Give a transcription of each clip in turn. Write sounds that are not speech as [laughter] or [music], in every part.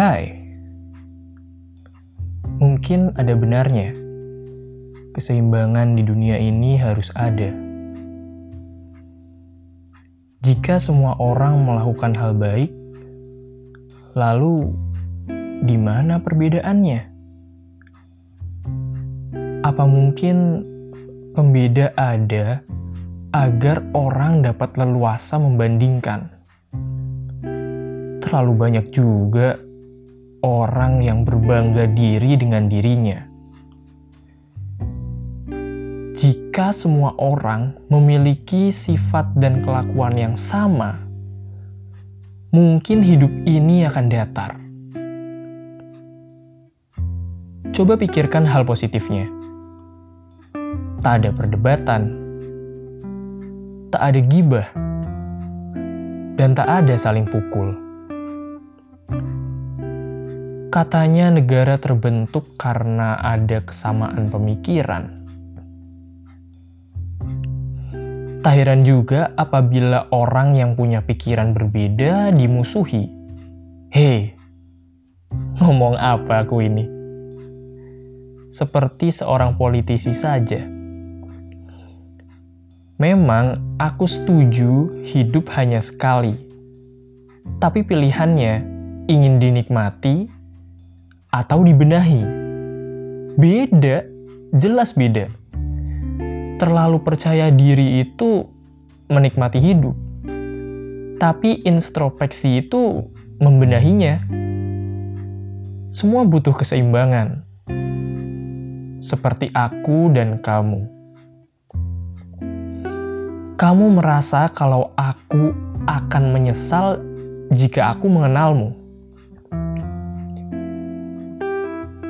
Hai, mungkin ada benarnya. Keseimbangan di dunia ini harus ada. Jika semua orang melakukan hal baik, lalu di mana perbedaannya? Apa mungkin pembeda ada agar orang dapat leluasa membandingkan? Terlalu banyak juga orang yang berbangga diri dengan dirinya. Jika semua orang memiliki sifat dan kelakuan yang sama, mungkin hidup ini akan datar. Coba pikirkan hal positifnya. Tak ada perdebatan, tak ada gibah, dan tak ada saling pukul. Katanya negara terbentuk karena ada kesamaan pemikiran. Tak heran juga apabila orang yang punya pikiran berbeda dimusuhi. Hei, ngomong apa aku ini? Seperti seorang politisi saja. Memang aku setuju hidup hanya sekali. Tapi pilihannya ingin dinikmati atau dibenahi. Beda, jelas beda. Terlalu percaya diri itu menikmati hidup. Tapi introspeksi itu membenahinya. Semua butuh keseimbangan. Seperti aku dan kamu. Kamu merasa kalau aku akan menyesal jika aku mengenalmu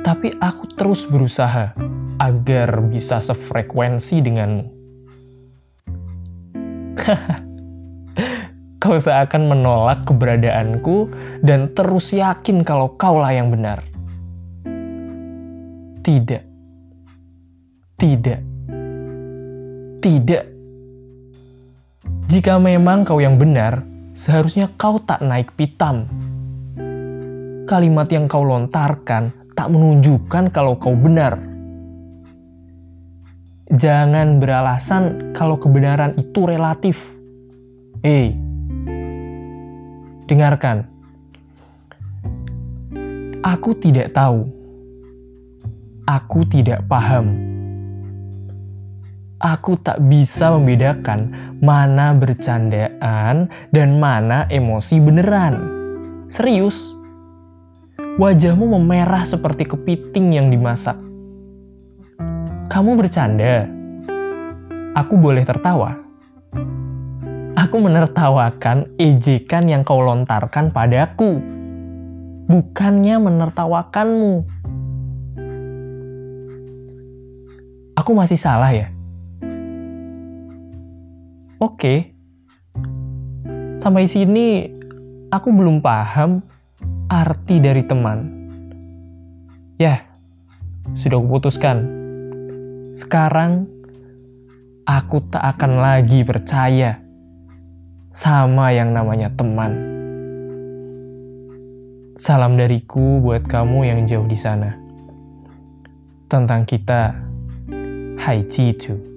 tapi aku terus berusaha agar bisa sefrekuensi denganmu. [laughs] kau seakan menolak keberadaanku dan terus yakin kalau kaulah yang benar. Tidak. Tidak. Tidak. Jika memang kau yang benar, seharusnya kau tak naik pitam. Kalimat yang kau lontarkan tak menunjukkan kalau kau benar. Jangan beralasan kalau kebenaran itu relatif. Hei, dengarkan. Aku tidak tahu. Aku tidak paham. Aku tak bisa membedakan mana bercandaan dan mana emosi beneran. Serius Wajahmu memerah seperti kepiting yang dimasak. Kamu bercanda. Aku boleh tertawa. Aku menertawakan ejekan yang kau lontarkan padaku. Bukannya menertawakanmu. Aku masih salah ya? Oke. Sampai sini aku belum paham arti dari teman. Ya, sudah kuputuskan. Sekarang aku tak akan lagi percaya sama yang namanya teman. Salam dariku buat kamu yang jauh di sana. Tentang kita, Hai Citu.